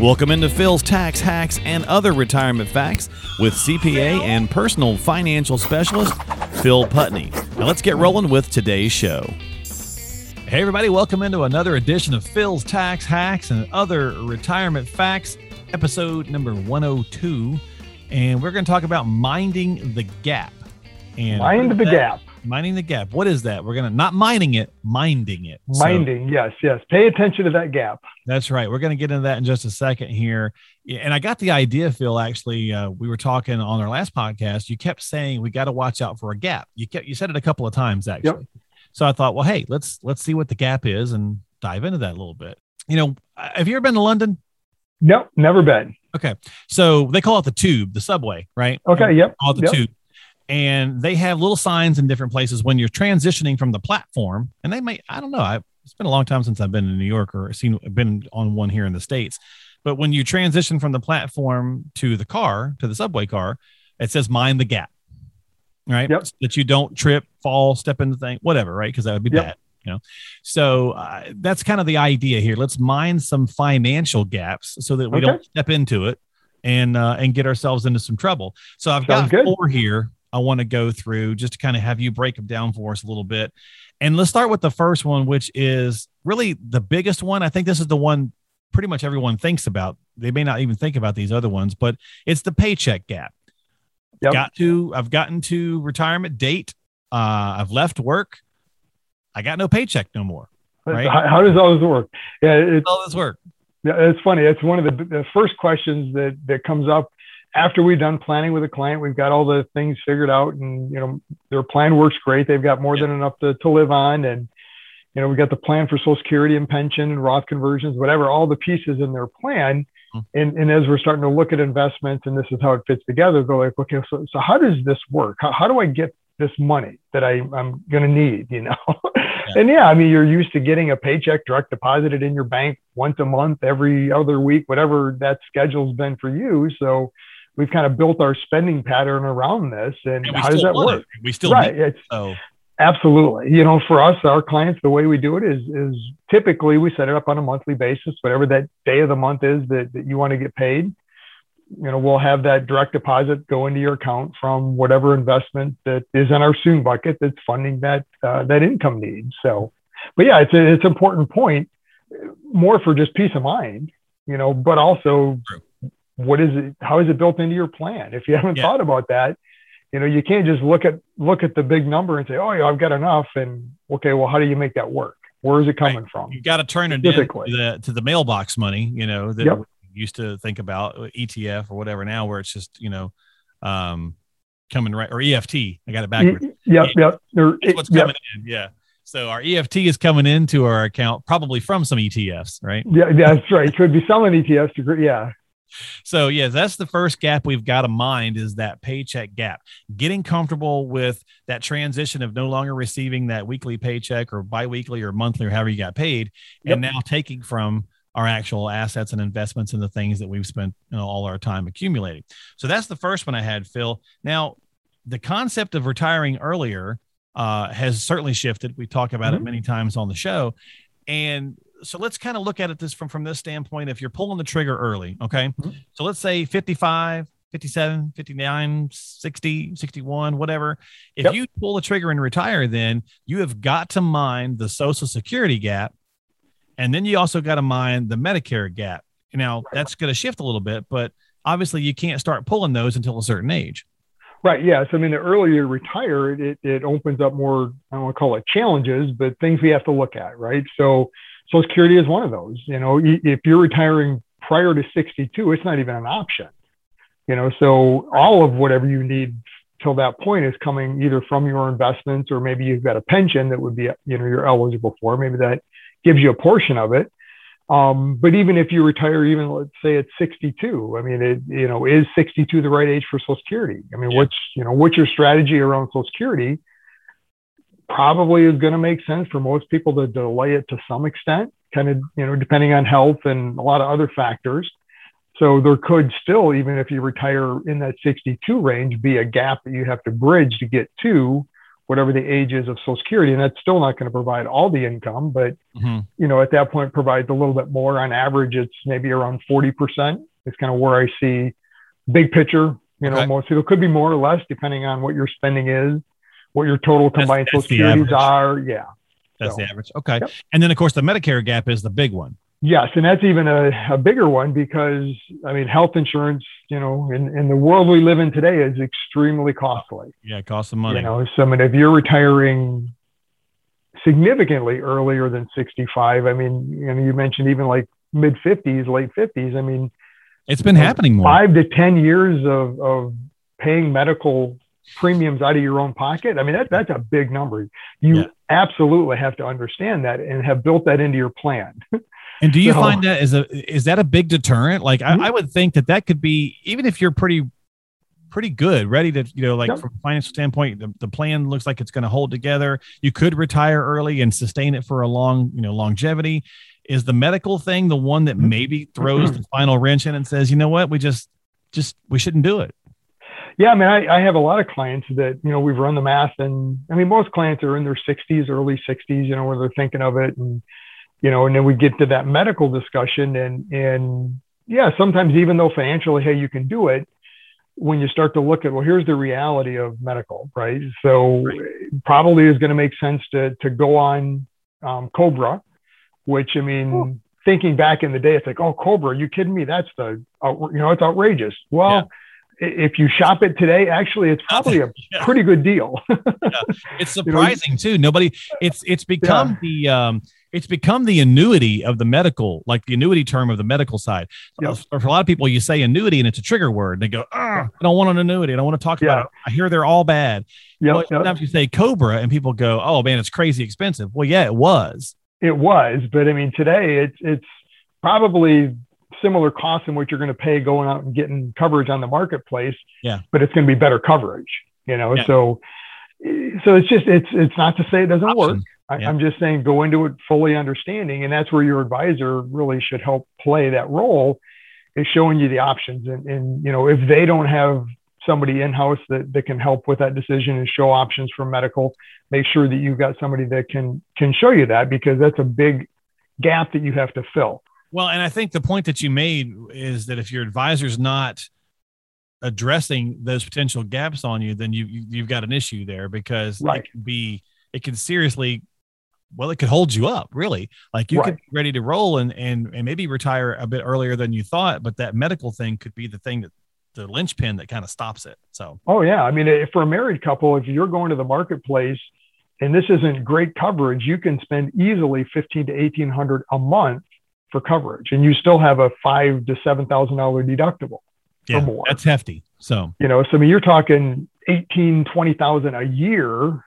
Welcome into Phil's Tax Hacks and Other Retirement Facts with CPA and personal financial specialist Phil Putney. Now let's get rolling with today's show. Hey, everybody, welcome into another edition of Phil's Tax Hacks and Other Retirement Facts, episode number 102. And we're going to talk about minding the gap. And Mind the that- gap. Minding the gap. What is that? We're going to not mining it, minding it. So- Minding, yes, yes. Pay attention to that gap. That's right. We're going to get into that in just a second here. And I got the idea, Phil. Actually, uh, we were talking on our last podcast. You kept saying we got to watch out for a gap. You kept you said it a couple of times actually. Yep. So I thought, well, hey, let's let's see what the gap is and dive into that a little bit. You know, uh, have you ever been to London? Nope, never been. Okay. So they call it the tube, the subway, right? Okay, yep. Call it the yep. tube. And they have little signs in different places when you're transitioning from the platform. And they may, I don't know, I, it's been a long time since I've been in New York or seen been on one here in the States. But when you transition from the platform to the car, to the subway car, it says mind the gap. Right. Yep. So that you don't trip, fall, step into the thing, whatever, right? Because that would be Yep. bad. You know, so uh, that's kind of the idea here. Let's mind some financial gaps so that we Okay. don't step into it and uh, and get ourselves into some trouble. So I've got good. four here. I want to go through just to kind of have you break them down for us a little bit. And let's start with the first one, which is really the biggest one. I think this is the one pretty much everyone thinks about. They may not even think about these other ones, but it's the paycheck gap. Yep. Got to, I've gotten to retirement date. Uh, I've left work. I got no paycheck no more. Right. How, how does all this work? Yeah, it's, All this work. yeah, it's funny. It's one of the, the first questions that, that comes up after we've done planning with a client. We've got all the things figured out and, you know, their plan works great. They've got more Yeah. than enough to, to live on. And, you know, we got the plan for social security and pension and Roth conversions, whatever, all the pieces in their plan. Hmm. And, and as we're starting to look at investments and this is how it fits together, go like, okay, so, so how does this work? How, how do I get this money that I, I'm going to need, you know? And yeah, I mean, you're used to getting a paycheck direct deposited in your bank once a month, every other week, whatever that schedule's been for you. So we've kind of built our spending pattern around this. And, And how does that work? it. We still Right. it. So absolutely, you know, for us, our clients, the way we do it is, is typically we set it up on a monthly basis, whatever that day of the month is that, that you want to get paid. You know, we'll have that direct deposit go into your account from whatever investment that is in our soon bucket that's funding that uh, that income need. So, but yeah, it's a, it's an important point, more for just peace of mind, you know, but also True. What is it? How is it built into your plan? If you haven't Yeah. thought about that, you know, you can't just look at look at the big number and say, oh, yeah, I've got enough, and okay, well, how do you make that work? Where is it coming from? you got to turn it in to the, to the mailbox money, you know, that Yep. we used to think about uh, ETF or whatever now, where it's just, you know, um, coming right or EFT. I got it backwards. Yep, yep. That's what's yep. coming in. Yeah. So our EFT is coming into our account probably from some ETFs, right? Yeah, that's right. Could be selling ETFs to, yeah, So yeah, that's the first gap we've got to mind is that paycheck gap. Getting comfortable with that transition of no longer receiving that weekly paycheck or biweekly or monthly or however you got paid, and now taking from our actual assets and investments and the things that we've spent you know, all our time accumulating. So that's the first one I had, Phil. Now, the concept of retiring earlier uh, has certainly shifted. We talk about it Mhm. many times on the show, and so let's kind of look at it this from from this standpoint. If you're pulling the trigger early, okay, Mhm. so let's say 55, 57, 59, 60, 61, whatever. If Yep. you pull the trigger and retire, then you have got to mind the Social Security gap, and then you also got to mind the Medicare gap. Now that's going to shift a little bit, but obviously you can't start pulling those until a certain age. right. Yeah. So I mean, the earlier you retire, it it opens up more. I don't want to call it challenges, but things we have to look at, right? So Social Security is one of those. You know, if you're retiring prior to 62, it's not even an option. You know, so all of whatever you need till that point is coming either from your investments or maybe you've got a pension that would be, you know, you're eligible for. Maybe that gives you a portion of it. Um, but even if you retire, even let's say at 62, I mean, it, you know, is 62 the right age for Social Security? I mean, Yeah. what's, you know, what's your strategy around Social Security? Probably is going to make sense for most people to delay it to some extent, kind of, you know, depending on health and a lot of other factors. So there could still, even if you retire in that 62 range, be a gap that you have to bridge to get to whatever the age is of Social Security, and that's still not going to provide all the income, but hmm you know, at that point provides a little bit more. On average, it's maybe around 40%. It's kind of where I see big picture, you know, Okay. most people could be more or less depending on what your spending is, what your total combined that's social securities are. Yeah. That's So, the average. Okay. Yep. And then of course the Medicare gap is the big one. Yes. And that's even a, a bigger one because I mean, health insurance, you know, in, in the world we live in today is extremely costly. Yeah, it costs some money. You know, so I mean, if you're retiring significantly earlier than 65, I mean, you know, you mentioned even like mid 50s, late 50s. I mean, it's been happening more. five to 10 years of, of paying medical premiums out of your own pocket. I mean, that, that's a big number. You Yeah. absolutely have to understand that and have built that into your plan. And do you So- find that is a is that a big deterrent? Like Mhm. I, I would think that that could be even if you're pretty pretty good, ready to you know like Yep. from a financial standpoint, the, the plan looks like it's going to hold together. You could retire early and sustain it for a long you know longevity. Is the medical thing the one that Mhm. maybe throws the final wrench in and says, you know what, we just just we shouldn't do it. Yeah. I mean, I, I have a lot of clients that, you know, we've run the math and I mean, most clients are in their 60s, early 60s, you know, where they're thinking of it. And, you know, and then we get to that medical discussion and, and yeah, sometimes even though financially, hey, you can do it, when you start to look at well here's the reality of medical right so it probably is going to make sense to to go on um, cobra which i mean thinking back in the day it's like oh cobra are you kidding me that's the you know it's outrageous well i if you shop it today actually it's probably a Yeah. pretty good deal It's know, surprising too. Nobody, it's it's become the um, it's become the annuity of the medical, like the annuity term of the medical side. Yep. For a lot of people, you say annuity and it's a trigger word. And They go, "Ah, I don't want an annuity. I don't want to talk Yeah. about it. I hear they're all bad. yep, well, yep. sometimes you say Cobra and people go, oh man, it's crazy expensive. Well, yeah, it was. it was but i mean today it's it's probably similar costs in what you're going to pay going out and getting coverage on the marketplace Yeah. but it's going to be better coverage you know Yeah. so so it's just it's it's not to say it doesn't work I, Yeah. i'm just saying go into it fully understanding and that's where your advisor really should help play that role is showing you the options and, and you know if they don't have somebody in-house that, that can help with that decision and show options for medical make sure that you've got somebody that can can show you that because that's a big gap that you have to fill Well, and I think the point that you made is that if your advisor's not addressing those potential gaps on you, then you, you you've got an issue there because Right. it can be it can seriously well, it could hold you up, really. Like you could be ready to roll and and and maybe retire a bit earlier than you thought, but that medical thing could be the thing that the linchpin that kind of stops it. So oh yeah i mean if for a married couple if you're going to the marketplace and this isn't great coverage you can spend easily 15 to 1800 a month for coverage and you still have a five to seven thousand dollar deductible yeah, more. that's hefty. So you know so i mean you're talking 18 20000 a year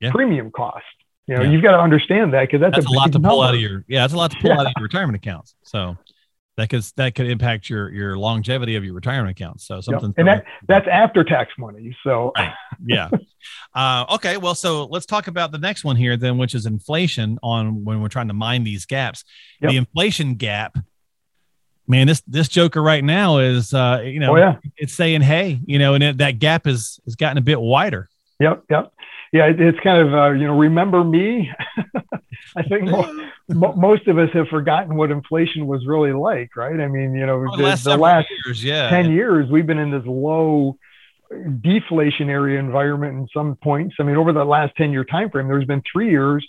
Yeah. premium cost you know Yeah. you've got to understand that because that's, that's a, lot big to pull out of your yeah, that's a lot to pull Yeah. out of your retirement accounts. So that could that could impact your your longevity of your retirement accounts. So Yep. something and that that's after tax money so Right. yeah. Uh, okay. Well, so let's talk about the next one here, then, which is inflation. On when we're trying to mine these gaps, Yep. the inflation gap. Man, this this joker right now is, uh, you know, oh yeah it's saying, hey, you know, and it, that gap is has gotten a bit wider. Yep, yep. Yeah, it, it's kind of uh, you know, remember me. I think mo- mo- most of us have forgotten what inflation was really like, right? I mean, you know, For the, the last, the last years, yeah, ten years we've been in this low deflationary environment in some points. I mean, over the last ten year time frame, there's been three years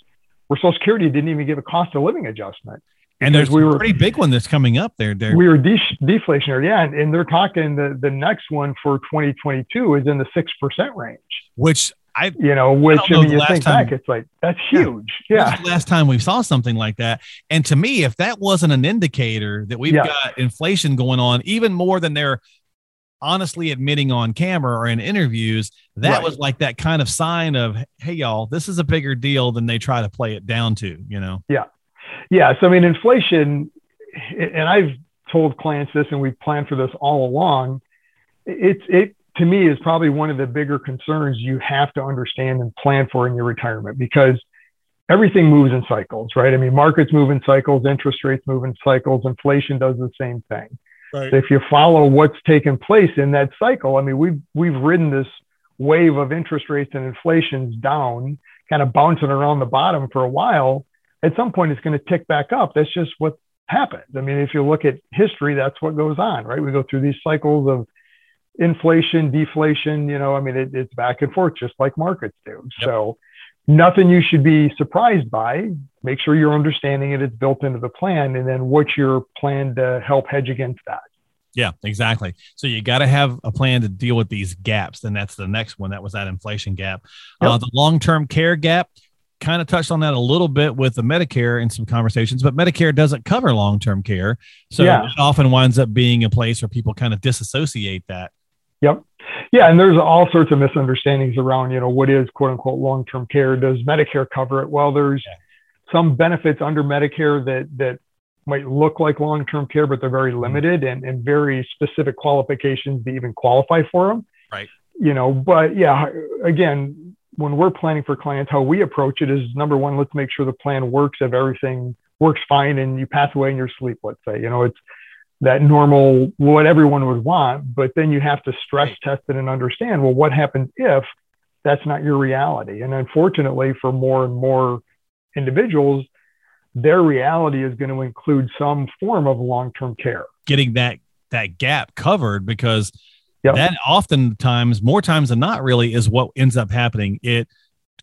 where Social Security didn't even give a cost of living adjustment. and there's we a were- pretty big one that's coming up there. There, We were de- deflationary, yeah, and, and they're talking the the next one for 2022 is in the six percent range. which I You know, which don't I, mean, you last think time- back, it's like that's huge. Yeah. The last time we saw something like that? And to me, if that wasn't an indicator that we've Yeah. got inflation going on, even more than they're honestly admitting on camera or in interviews, that Right. was like that kind of sign of, hey, y'all, this is a bigger deal than they try to play it down to, you know? Yeah. Yeah. So, I mean, inflation, and I've told clients this and we've planned for this all along. It's, it to me is probably one of the bigger concerns you have to understand and plan for in your retirement because everything moves in cycles, right? I mean, markets move in cycles, interest rates move in cycles, inflation does the same thing. Right. If you follow what's taken place in that cycle, I mean, we've, we've ridden this wave of interest rates and inflation's down, kind of bouncing around the bottom for a while, at some point it's going to tick back up. That's just what happens. I mean, if you look at history, that's what goes on, right? We go through these cycles of inflation, deflation, you know, I mean, it, it's back and forth just like markets do. Yep. So nothing you should be surprised by. Make sure you're understanding it, it's built into the plan, and then what's your plan to help hedge against that? Yeah, exactly. So you got to have a plan to deal with these gaps. And that's the next one. That was that inflation gap. Yep. Uh, the long term care gap, kind of touched on that a little bit with the Medicare in some conversations, but Medicare doesn't cover long term care. So yeah. it often winds up being a place where people kind of disassociate that. Yep. Yeah, and there's all sorts of misunderstandings around, you know, what is quote unquote long term care? Does Medicare cover it? Well, there's yeah. some benefits under Medicare that that might look like long term care, but they're very mm-hmm. limited and, and very specific qualifications to even qualify for them. Right. You know, but yeah, again, when we're planning for clients, how we approach it is number one, let's make sure the plan works if everything works fine and you pass away in your sleep, let's say. You know, it's that normal what everyone would want, but then you have to stress test it and understand, well, what happens if that's not your reality? And unfortunately, for more and more individuals, their reality is going to include some form of long-term care. Getting that that gap covered because Yep. That oftentimes, more times than not, really is what ends up happening. It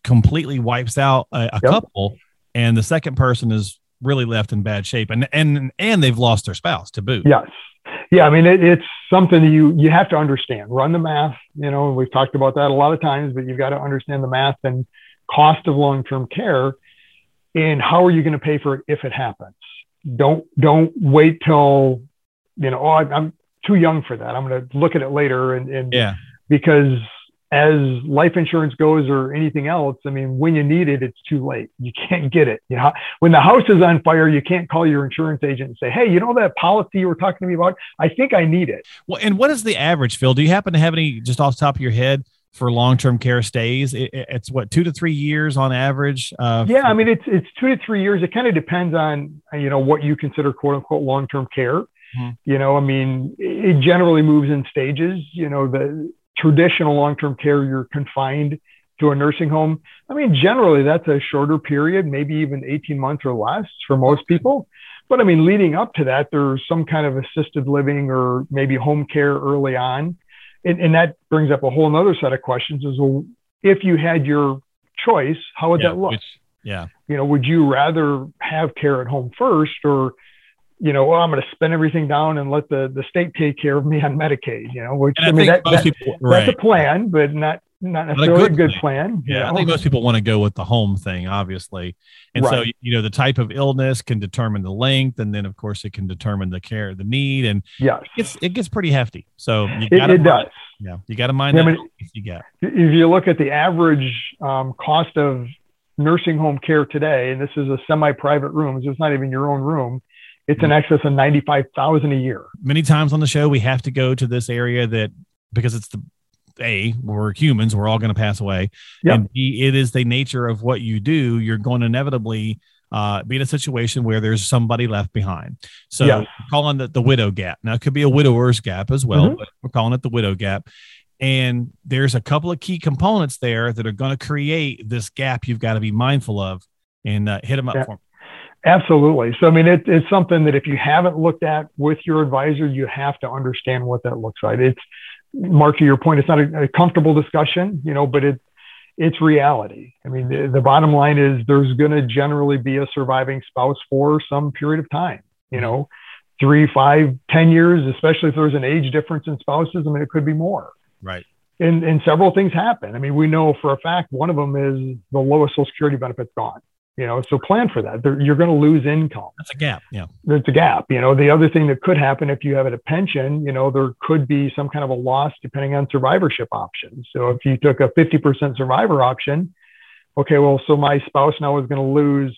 completely wipes out a, a yep. couple, and the second person is really left in bad shape, and and and they've lost their spouse to boot. Yes, yeah. I mean, it, it's something you you have to understand. Run the math. You know, we've talked about that a lot of times, but you've got to understand the math and cost of long term care, and how are you going to pay for it if it happens. Don't don't wait till you know. Oh, I'm too young for that. I'm going to look at it later. And, and yeah, because as life insurance goes or anything else, I mean, when you need it, it's too late. You can't get it. You know, when the house is on fire, you can't call your insurance agent and say, "Hey, you know that policy you were talking to me about? I think I need it." Well, and what is the average, Phil? Do you happen to have any just off the top of your head for long-term care stays? It, it's what two to three years on average. Uh, yeah, I mean, it's it's two to three years. It kind of depends on you know what you consider "quote unquote" long-term care. Mm-hmm. You know, I mean, it generally moves in stages. You know, the traditional long term care, you're confined to a nursing home. I mean, generally, that's a shorter period, maybe even 18 months or less for most people. But I mean, leading up to that, there's some kind of assisted living or maybe home care early on. And, and that brings up a whole other set of questions is well, if you had your choice, how would yeah, that look? Which, yeah. You know, would you rather have care at home first or you know, well, I'm going to spend everything down and let the, the state take care of me on Medicaid, you know, which I, I, mean, that, that people, right. that's a plan, but not, not necessarily a good, a good plan. Yeah. know? I think most people want to go with the home thing, obviously. And right. so, you know, the type of illness can determine the length. And then of course it can determine the care, the need. And yes. it gets, it gets pretty hefty. So you got it, it does. Yeah. You got to mind yeah, that I mean, you get. If you look at the average um, cost of nursing home care today, and this is a semi-private room, so it's not even your own room, it's in excess of 95,000 a year. Many times on the show, we have to go to this area that because it's the a we're humans we're all going to pass away yep. and b it is the nature of what you do you're going to inevitably uh, be in a situation where there's somebody left behind so yes. calling it the widow gap now it could be a widower's gap as well mm-hmm. but we're calling it the widow gap and there's a couple of key components there that are going to create this gap you've got to be mindful of and uh, hit them up yeah. for me Absolutely. So, I mean, it, it's something that if you haven't looked at with your advisor, you have to understand what that looks like. It's, Mark, to your point, it's not a, a comfortable discussion, you know, but it, it's reality. I mean, the, the bottom line is there's going to generally be a surviving spouse for some period of time, you know, three, five, ten years, especially if there's an age difference in spouses. I mean, it could be more. Right. And, and several things happen. I mean, we know for a fact one of them is the lowest Social Security benefit's gone you know so plan for that. You're going to lose income. That's a gap yeah. There's a gap you know. The other thing that could happen if you have a pension you know there could be some kind of a loss depending on survivorship options. So if you took a 50% survivor option okay well so my spouse now is going to lose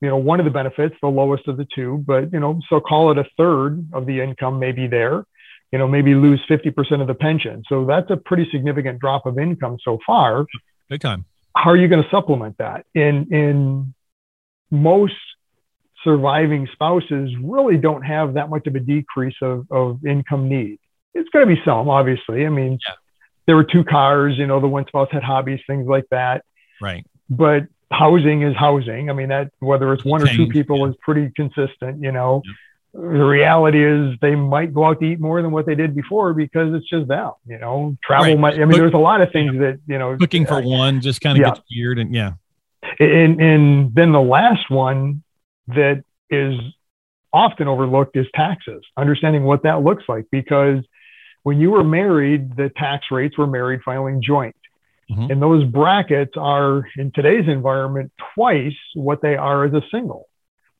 you know one of the benefits the lowest of the two but you know so call it a third of the income maybe there you know maybe lose 50% of the pension. So that's a pretty significant drop of income so far. Big time how are you going to supplement that? In in most surviving spouses really don't have that much of a decrease of, of income need. It's going to be some, obviously. I mean, yeah. there were two cars, you know, the one spouse had hobbies, things like that. Right. But housing is housing. I mean, that whether it's one or two people yeah. is pretty consistent, you know. Yep. The reality is they might go out to eat more than what they did before because it's just them, you know. Travel right. might I mean, there's a lot of things that, you know, cooking for uh, one just kind of yeah. gets weird and yeah. And and then the last one that is often overlooked is taxes, understanding what that looks like because when you were married, the tax rates were married filing joint. Mm-hmm. And those brackets are in today's environment twice what they are as a single.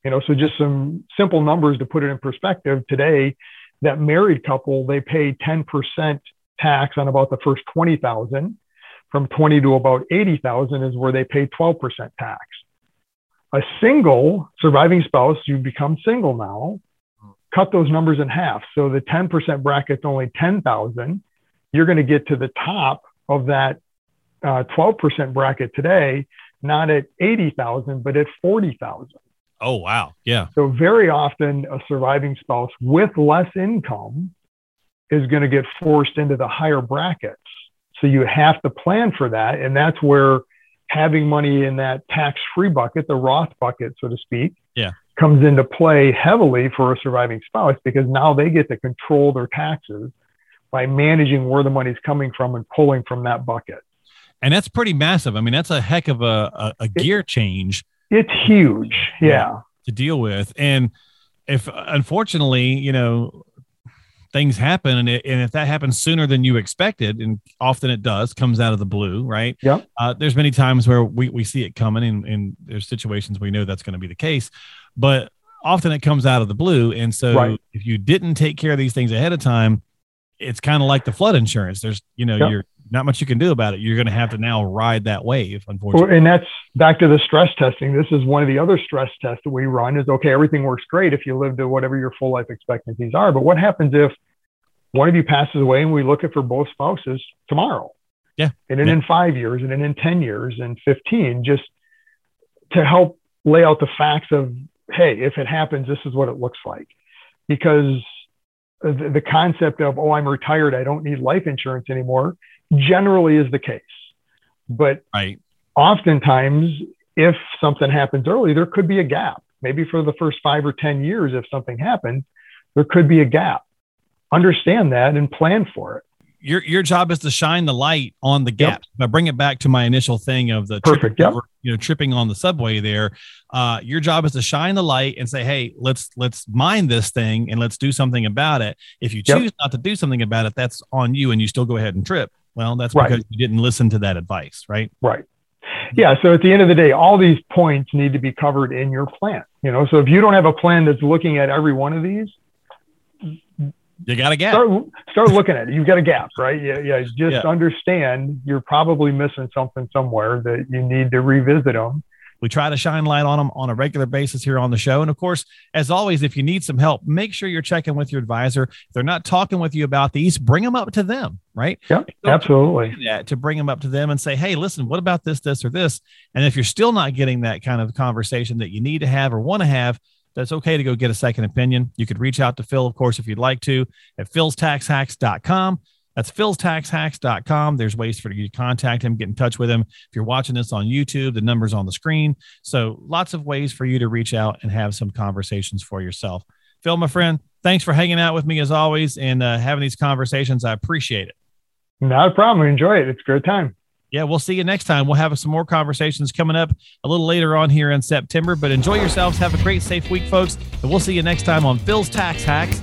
You know, so just some simple numbers to put it in perspective. Today, that married couple they pay 10% tax on about the first 20,000. From 20 to about 80,000 is where they pay 12% tax. A single surviving spouse, you become single now, cut those numbers in half. So the 10% bracket's only 10,000. You're going to get to the top of that uh, 12% bracket today, not at 80,000, but at 40,000. Oh, wow. Yeah. So very often a surviving spouse with less income is going to get forced into the higher brackets. So you have to plan for that. And that's where having money in that tax free bucket, the Roth bucket, so to speak, yeah comes into play heavily for a surviving spouse because now they get to control their taxes by managing where the money's coming from and pulling from that bucket. And that's pretty massive. I mean, that's a heck of a, a, a gear change. It's huge. Yeah. To deal with. And if unfortunately, you know, things happen and, it, and if that happens sooner than you expected and often it does comes out of the blue right yeah uh, there's many times where we, we see it coming and, and there's situations we know that's going to be the case but often it comes out of the blue. And so right. if you didn't take care of these things ahead of time, it's kind of like the flood insurance. There's, you know, yep. you're not much you can do about it. You're going to have to now ride that wave, unfortunately. And that's back to the stress testing. This is one of the other stress tests that we run is okay, everything works great if you live to whatever your full life expectancies are. But what happens if one of you passes away and we look at for both spouses tomorrow? Yeah. And then yeah. in five years and then in 10 years and 15, just to help lay out the facts of hey, if it happens, this is what it looks like. Because the, the concept of, oh, I'm retired, I don't need life insurance anymore, generally is the case. But right. oftentimes, if something happens early, there could be a gap. Maybe for the first five or 10 years, if something happened, there could be a gap. Understand that and plan for it your your job is to shine the light on the gaps. Yep. Bring it back to my initial thing of the perfect, yep. over, you know, tripping on the subway there. Uh, your job is to shine the light and say, "Hey, let's let's mind this thing and let's do something about it." If you choose yep. not to do something about it, that's on you, and you still go ahead and trip. Well, that's because right. you didn't listen to that advice, right? Right. Yeah. So at the end of the day, all these points need to be covered in your plan. You know, so if you don't have a plan that's looking at every one of these, you got a gap. Start, start looking at it. You've got a gap, right? Yeah, yeah. Just yeah. understand you're probably missing something somewhere that you need to revisit them. We try to shine light on them on a regular basis here on the show. And of course, as always, if you need some help, make sure you're checking with your advisor. If they're not talking with you about these, bring them up to them, right? Yeah, absolutely. That, to bring them up to them and say, hey, listen, what about this, this, or this? And if you're still not getting that kind of conversation that you need to have or want to have, that's okay to go get a second opinion. You could reach out to Phil, of course, if you'd like to, at philstaxhacks.com. That's philstaxhacks.com. There's ways for you to contact him, get in touch with him. If you're watching this on YouTube, the number's on the screen. So lots of ways for you to reach out and have some conversations for yourself. Phil, my friend, thanks for hanging out with me as always and uh, having these conversations. I appreciate it. Not a problem. We enjoy it. It's a great time yeah, we'll see you next time. We'll have some more conversations coming up a little later on here in September. But enjoy yourselves. Have a great, safe week, folks. And we'll see you next time on Phil's Tax Hacks